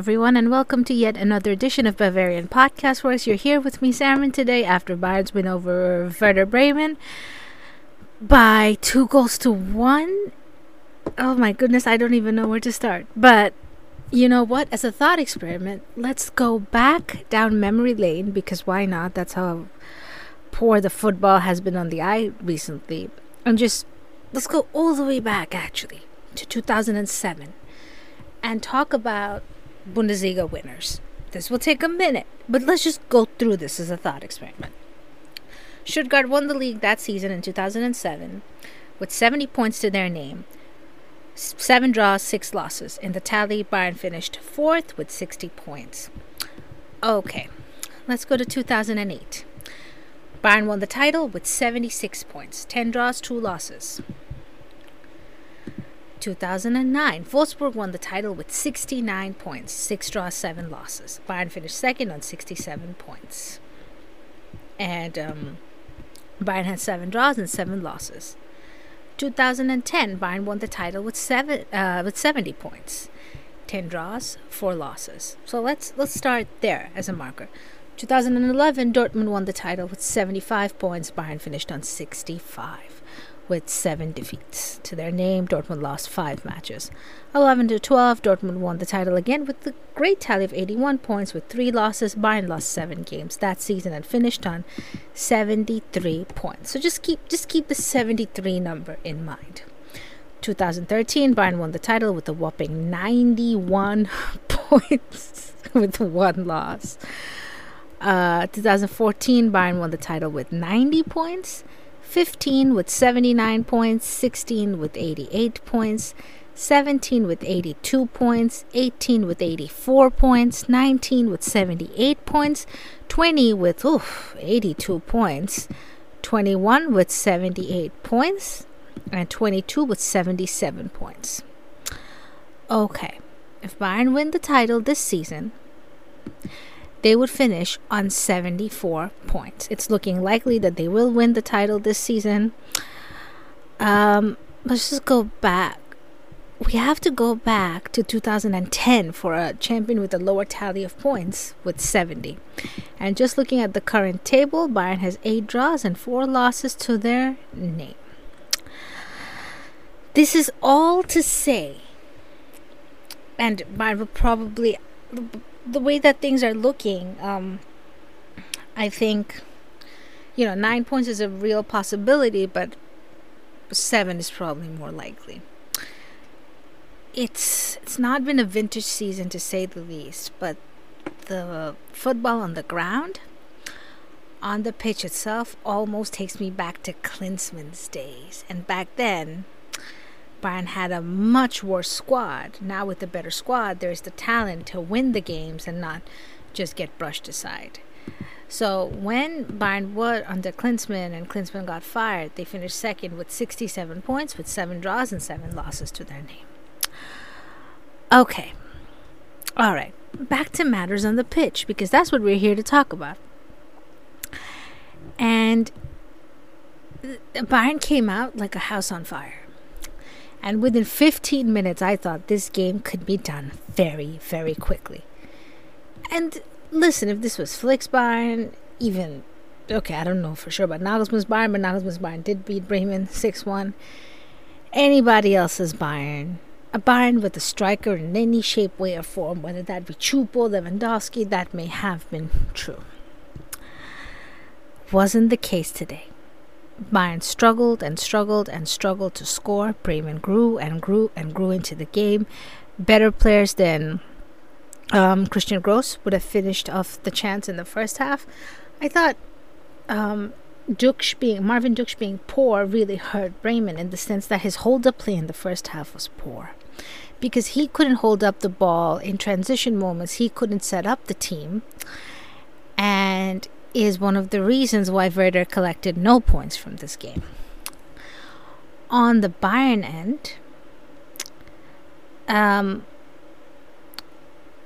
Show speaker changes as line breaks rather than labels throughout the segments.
Everyone, and welcome to yet another edition of Bavarian Podcast Works. You're here with me, Sarah, today after Bayern's win over Werder Bremen by two goals to one. Oh my goodness, I don't even know where to start. But you know what? As a thought experiment, let's go back down memory lane because why not? That's how poor the football has been on the eye recently. And just let's go all the way back actually to 2007 and talk about Bundesliga winners. This will take a minute, but let's just go through this as a thought experiment. Stuttgart won the league that season in 2007 with 70 points to their name, seven draws, six losses. In the tally, Bayern finished fourth with 60 points. Okay, let's go to 2008. Bayern won the title with 76 points, 10 draws, 2 losses. 2009, Wolfsburg won the title with 69 points, 6 draws, 7 losses. Bayern finished second on 67 points. And um, Bayern had 7 draws and 7 losses. 2010, Bayern won the title with, seven, uh, with 70 points, 10 draws, 4 losses. So let's, let's start there as a marker. 2011, Dortmund won the title with 75 points. Bayern finished on 65 with seven defeats to their name. Dortmund lost five matches. 11 to 12, Dortmund won the title again with the great tally of 81 points with three losses. Bayern lost seven games that season and finished on 73 points. So just keep just keep the 73 number in mind. 2013, Bayern won the title with a whopping 91 points with one loss. Uh, 2014, Bayern won the title with 90 points. 15 with 79 points, 16 with 88 points, 17 with 82 points, 18 with 84 points, 19 with 78 points, 20 with oof, 82 points, 21 with 78 points, and 22 with 77 points. Okay, if Bayern win the title this season, they would finish on 74 points. It's looking likely that they will win the title this season. Um, let's just go back. We have to go back to 2010 for a champion with a lower tally of points with 70. And just looking at the current table, Bayern has 8 draws and 4 losses to their name. This is all to say, and Bayern will probably the way that things are looking, um, I think, you know, nine points is a real possibility, but seven is probably more likely. It's it's not been a vintage season to say the least, but the football on the ground, on the pitch itself, almost takes me back to Klinsmann's days. And back then, Bayern had a much worse squad. Now, with a better squad, there's the talent to win the games and not just get brushed aside. So, when Bayern were under Klinsmann and Klinsmann got fired, they finished second with 67 points, with seven draws and seven losses to their name. Okay. All right. Back to matters on the pitch, because that's what we're here to talk about. And Bayern came out like a house on fire. And within 15 minutes, I thought this game could be done very, very quickly. And listen, if this was Bayern, even, okay, I don't know for sure about Nagelsmann's Bayern, but Nagelsmann's Bayern did beat Bremen 6 1. Anybody else's Bayern, a uh, Bayern with a striker in any shape, way, or form, whether that be Choupo, Lewandowski, that may have been true. Wasn't the case today. Bayern struggled and struggled and struggled to score. Bremen grew and grew and grew into the game. Better players than um, Christian Gross would have finished off the chance in the first half. I thought um, Ducksch being Marvin Ducksch being poor really hurt Bremen in the sense that his hold up play in the first half was poor because he couldn't hold up the ball in transition moments. He couldn't set up the team, and is one of the reasons why Werder collected no points from this game. On the Bayern end, um,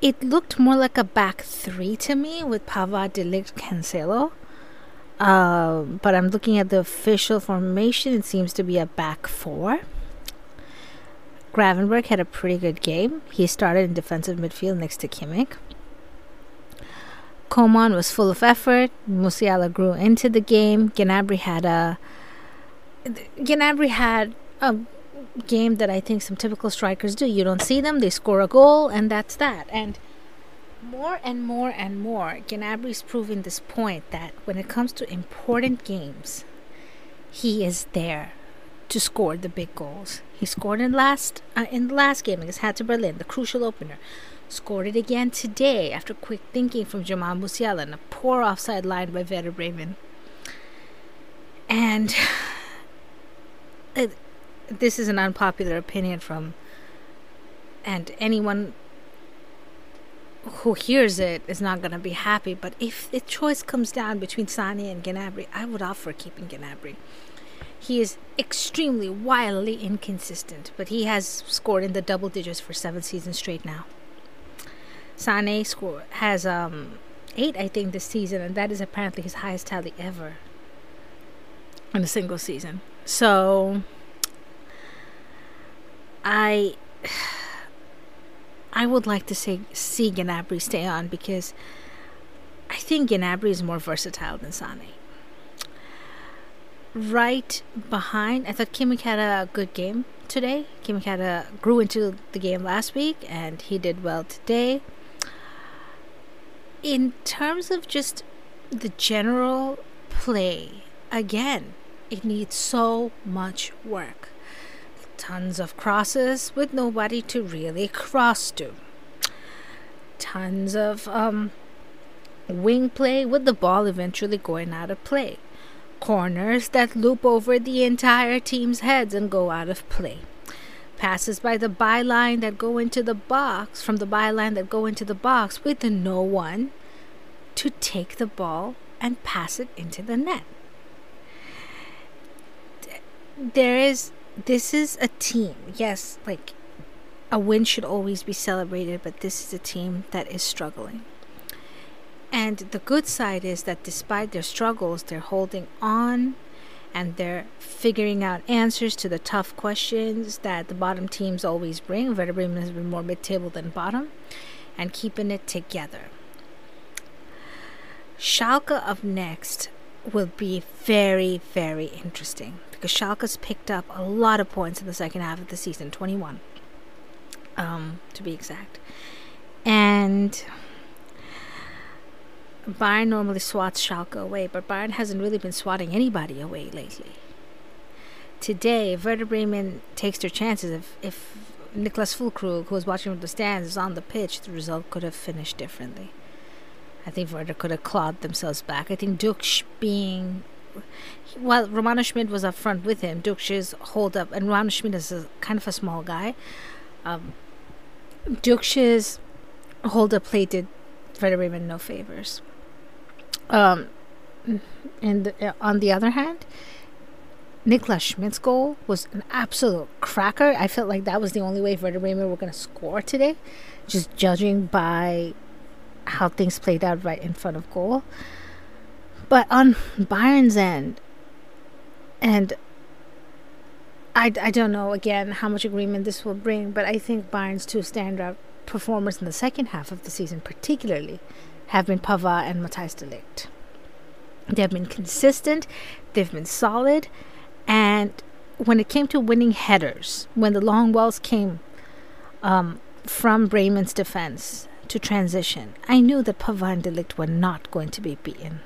it looked more like a back three to me with Pavard, De Ligt, Cancelo. Uh, but I'm looking at the official formation. It seems to be a back four. Gravenberg had a pretty good game. He started in defensive midfield next to Kimmich. Coman was full of effort. Musiala grew into the game. Gnabry had a Gnabry had a game that I think some typical strikers do. You don't see them, they score a goal, and that's that. And more and more and more, Gnabry's proving this point that when it comes to important games, he is there to score the big goals. He scored in last uh, in the last game against Hertha Berlin, the crucial opener. Scored it again today after quick thinking from Jamal Musiala and a poor offside line by Werder Bremen. And it, this is an unpopular opinion from, and anyone who hears it is not going to be happy. But if the choice comes down between Sané and Gnabry, I would offer keeping Gnabry. He is extremely wildly inconsistent, but he has scored in the double digits for seven seasons straight now. Sané score has um eight, I think, this season, and that is apparently his highest tally ever in a single season. So I I would like to say see Gnabry stay on because I think Gnabry is more versatile than Sané. Right behind, I thought Kimmich had a good game today. Kimmich had a grew into the game last week, and he did well today. In terms of just the general play, again, it needs so much work tons of crosses with nobody to really cross to. Tons of um, wing play with the ball eventually going out of play. Corners that loop over the entire team's heads and go out of play. Passes by the byline that go into the box, from the byline that go into the box with no one to take the ball and pass it into the net. There is this is a team. Yes, like a win should always be celebrated, but this is a team that is struggling. And the good side is that despite their struggles, they're holding on and they're figuring out answers to the tough questions that the bottom teams always bring. Werder Bremen has been more mid table than bottom and keeping it together. Schalke up next will be very, very interesting because Schalke's picked up a lot of points in the second half of the season 21, um, to be exact. And Bayern normally swats Schalke away, but Bayern hasn't really been swatting anybody away lately. Today, Werder Bremen takes their chances, if, if Niklas Füllkrug, who was watching from the stands, is on the pitch, the result could have finished differently. I think Werder could have clawed themselves back. I think Ducksch being well, Romano Schmid was up front with him. Ducksch's hold up, and Romano Schmid is a, kind of a small guy. Um, Ducksch's hold up play did Werder Bremen no favors. Um, and uh, on the other hand, Niklas Schmidt's goal was an absolute cracker. I felt like that was the only way Werder Bremen were going to score today, just judging by how things played out right in front of goal. But on Bayern's end, and I, I don't know again how much agreement this will bring, but I think Bayern's two standout performers in the second half of the season, particularly, have been Pavard and Matthijs de Ligt. They've been consistent, they've been solid, and when it came to winning headers, when the long balls came um, from Bremen's defense to transition, I knew that Pavard and de Ligt were not going to be beaten.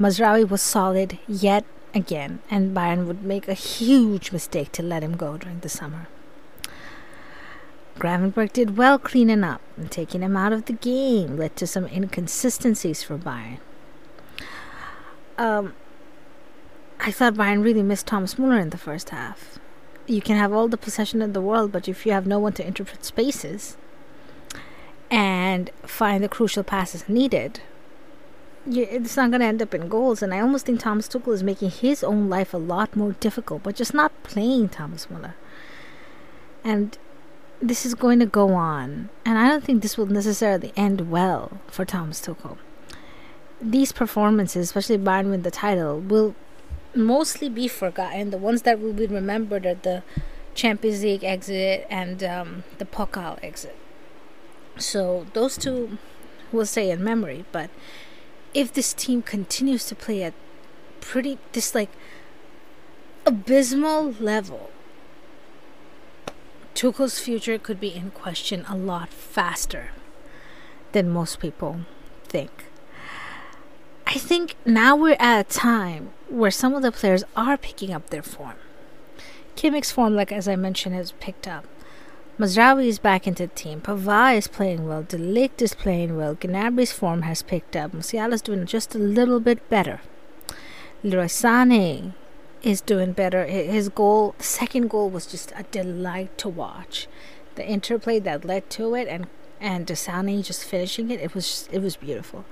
Mazraoui was solid yet again, and Bayern would make a huge mistake to let him go during the summer. Gravenberg did well cleaning up, and taking him out of the game led to some inconsistencies for Bayern. Um, I thought Bayern really missed Thomas Müller in the first half. You can have all the possession in the world, but if you have no one to interpret spaces and find the crucial passes needed, it's not going to end up in goals. And I almost think Thomas Tuchel is making his own life a lot more difficult, but just not playing Thomas Müller. And this is going to go on. And I don't think this will necessarily end well for Thomas Tuchel. These performances, especially Bayern with the title, will mostly be forgotten. The ones that will be remembered are the Champions League exit and um, the Pokal exit. So those two will stay in memory. But if this team continues to play at pretty this like abysmal level, Tuchel's future could be in question a lot faster than most people think. I think now we're at a time where some of the players are picking up their form. Kimmich's form, like as I mentioned, has picked up. Mazraoui is back into the team. Pavard is playing well. De Ligt is playing well. Gnabry's form has picked up. Musiala is doing just a little bit better. Leroy Sané is doing better. His goal, second goal, was just a delight to watch. The interplay that led to it, and and Sané just finishing it, it was just, it was beautiful.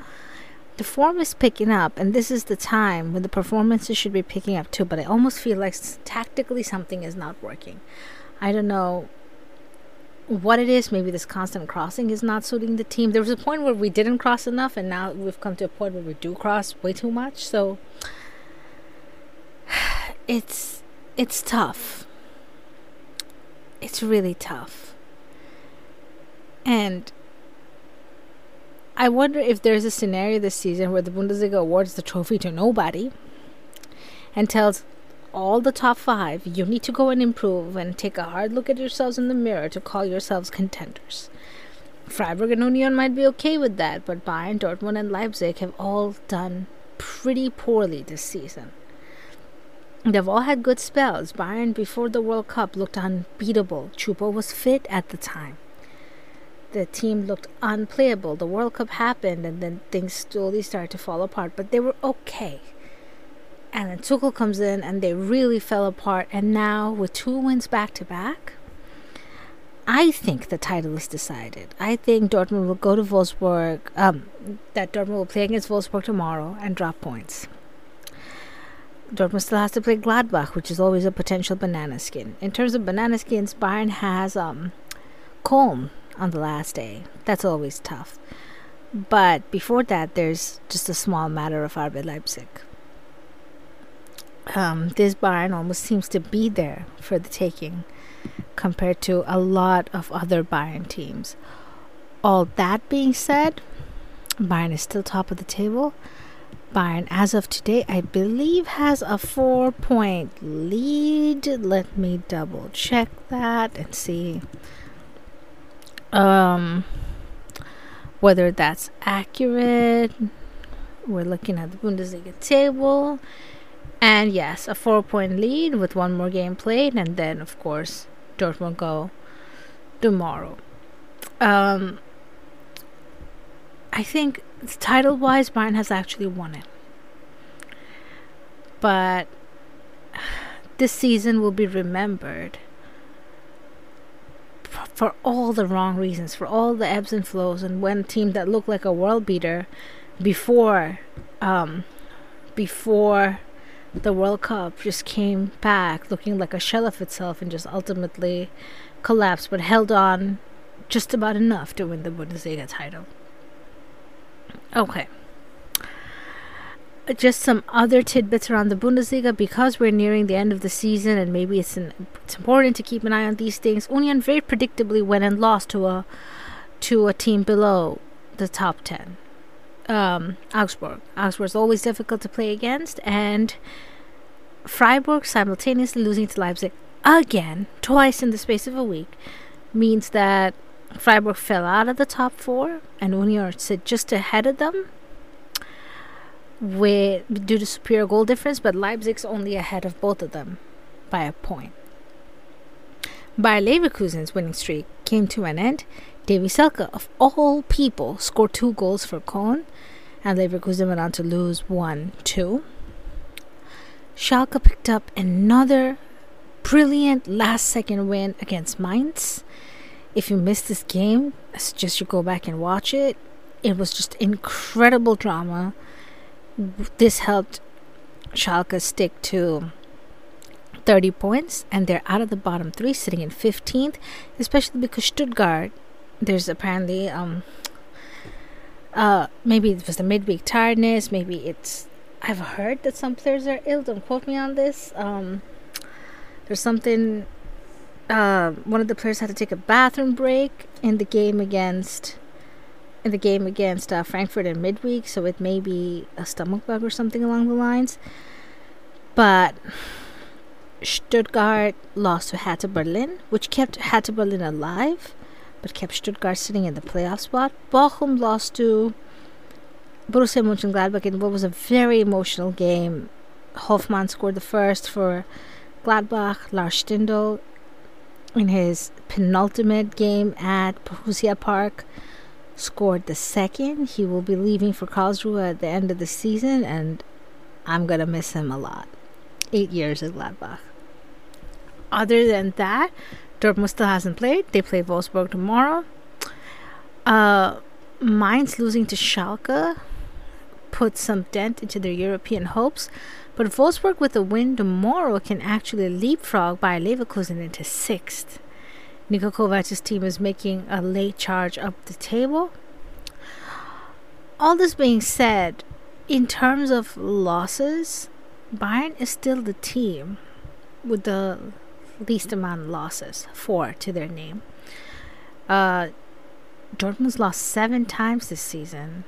The form is picking up, and this is the time when the performances should be picking up too. But I almost feel like tactically something is not working. I don't know what it is. Maybe this constant crossing is not suiting the team. There was a point where we didn't cross enough, and now we've come to a point where we do cross way too much. So it's it's tough. It's really tough. And I wonder if there's a scenario this season where the Bundesliga awards the trophy to nobody and tells all the top five you need to go and improve and take a hard look at yourselves in the mirror to call yourselves contenders. Freiburg and Union might be okay with that, but Bayern, Dortmund, and Leipzig have all done pretty poorly this season. They've all had good spells. Bayern before the World Cup looked unbeatable. Choupo was fit at the time. The team looked unplayable. The World Cup happened and then things slowly started to fall apart, but they were okay. And then Tuchel comes in and they really fell apart. And now, with two wins back to back, I think the title is decided. I think Dortmund will go to Wolfsburg, um, that Dortmund will play against Wolfsburg tomorrow and drop points. Dortmund still has to play Gladbach, which is always a potential banana skin. In terms of banana skins, Bayern has um, Köln on the last day. That's always tough. But before that, there's just a small matter of RB Leipzig. Um, this Bayern almost seems to be there for the taking compared to a lot of other Bayern teams. All that being said, Bayern is still top of the table. Bayern, as of today, I believe has a four point lead. Let me double check that and see um, whether that's accurate. We're looking at the Bundesliga table. And yes, a four point lead with one more game played. And then, of course, Dortmund go tomorrow. Um, I think title wise, Bayern has actually won it. But this season will be remembered for all the wrong reasons, for all the ebbs and flows, and when team that looked like a world beater before, um, before the World Cup just came back looking like a shell of itself and just ultimately collapsed, but held on just about enough to win the Bundesliga title. Okay. Just some other tidbits around the Bundesliga because we're nearing the end of the season and maybe it's, an, it's important to keep an eye on these things. Union very predictably went and lost to a to a team below the top 10. Um, Augsburg. Augsburg is always difficult to play against and Freiburg simultaneously losing to Leipzig again, twice in the space of a week, means that Freiburg fell out of the top four, and Union sit just ahead of them with due to superior goal difference, but Leipzig's only ahead of both of them by a point. Bayer Leverkusen's winning streak came to an end. Davie Selke, of all people, scored two goals for Köln, and Leverkusen went on to lose 1 2. Schalke picked up another brilliant last second win against Mainz if you missed this game, I suggest you go back and watch it. It was just incredible drama. This helped Schalke stick to 30 points, and they're out of the bottom three, sitting in 15th, especially because Stuttgart, there's apparently, um, uh, maybe it was the midweek tiredness, maybe it's, I've heard that some players are ill, don't quote me on this. Um, there's something uh, one of the players had to take a bathroom break in the game against in the game against uh, Frankfurt in midweek, so it may be a stomach bug or something along the lines. But Stuttgart lost to Hertha Berlin, which kept Hertha Berlin alive, but kept Stuttgart sitting in the playoff spot. Bochum lost to Borussia Mönchengladbach in what was a very emotional game. Hofmann scored the first for Gladbach. Lars Stindl in his penultimate game at Borussia Park scored the second. He will be leaving for Karlsruhe at the end of the season, and I'm going to miss him a lot. Eight years at Gladbach. Other than that, Dortmund still hasn't played. They play Wolfsburg tomorrow. Uh, Mainz losing to Schalke put some dent into their European hopes, but Wolfsburg with a win tomorrow can actually leapfrog by Leverkusen into sixth. Niko Kovac's team is making a late charge up the table. All this being said, in terms of losses, Bayern is still the team with the least amount of losses, four to their name. Uh, Dortmund's lost seven times this season.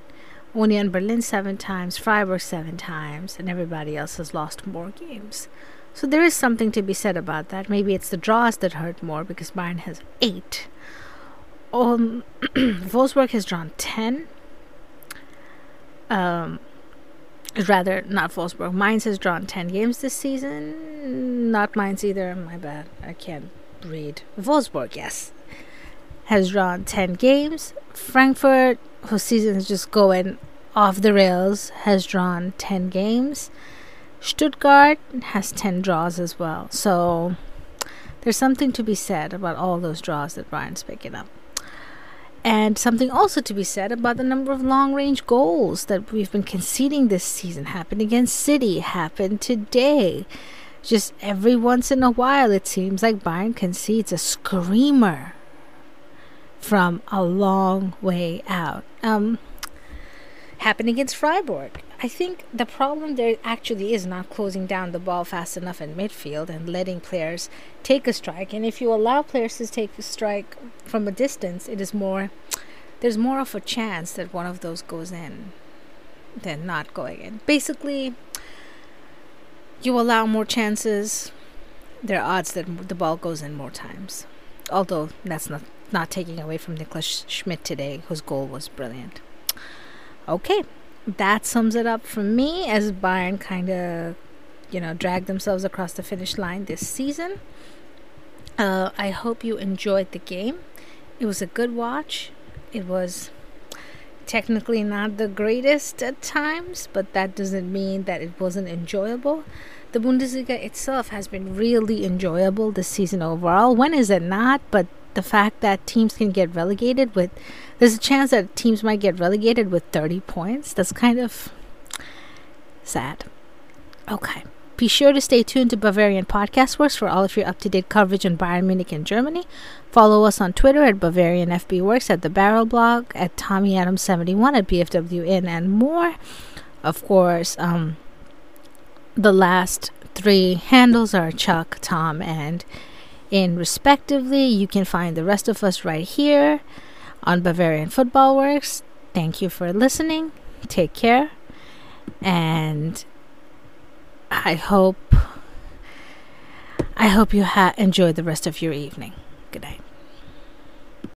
Union Berlin seven times, Freiburg seven times, and everybody else has lost more games. So there is something to be said about that. Maybe it's the draws that hurt more because Bayern has eight. Um, Wolfsburg has drawn ten. Um, rather not Wolfsburg. Mainz has drawn ten games this season. Not Mainz either. My bad. I can't read. Wolfsburg, yes, has drawn ten games. Frankfurt, whose season is just going off the rails, has drawn ten games. Stuttgart has 10 draws as well. So there's something to be said about all those draws that Bayern's picking up. And something also to be said about the number of long range goals that we've been conceding this season. Happened against City, happened today. Just every once in a while, it seems like Bayern concedes a screamer from a long way out. Um, happened against Freiburg. I think the problem there actually is not closing down the ball fast enough in midfield and letting players take a strike. And if you allow players to take a strike from a distance, it is more there's more of a chance that one of those goes in than not going in. Basically, you allow more chances, there are odds that the ball goes in more times. Although that's not not taking away from Niklas Schmidt today, whose goal was brilliant. Okay, that sums it up for me as Bayern kind of, you know, drag themselves across the finish line this season. Uh, I hope you enjoyed the game. It was a good watch. It was technically not the greatest at times, but that doesn't mean that it wasn't enjoyable. The Bundesliga itself has been really enjoyable this season overall. When is it not? But the fact that teams can get relegated with there's a chance that teams might get relegated with 30 points. That's kind of sad. Okay. Be sure to stay tuned to Bavarian Podcast Works for all of your up to date coverage on Bayern Munich and Germany. Follow us on Twitter at Bavarian FB Works, at the Barrel Blog, at Tommy Adams 71, at BFWN, and more. Of course, um, the last three handles are Chuck, Tom, and in respectively. You can find the rest of us right here on Bavarian Football Works. Thank you for listening. Take care. And I hope I hope you ha- enjoy the rest of your evening. Good night.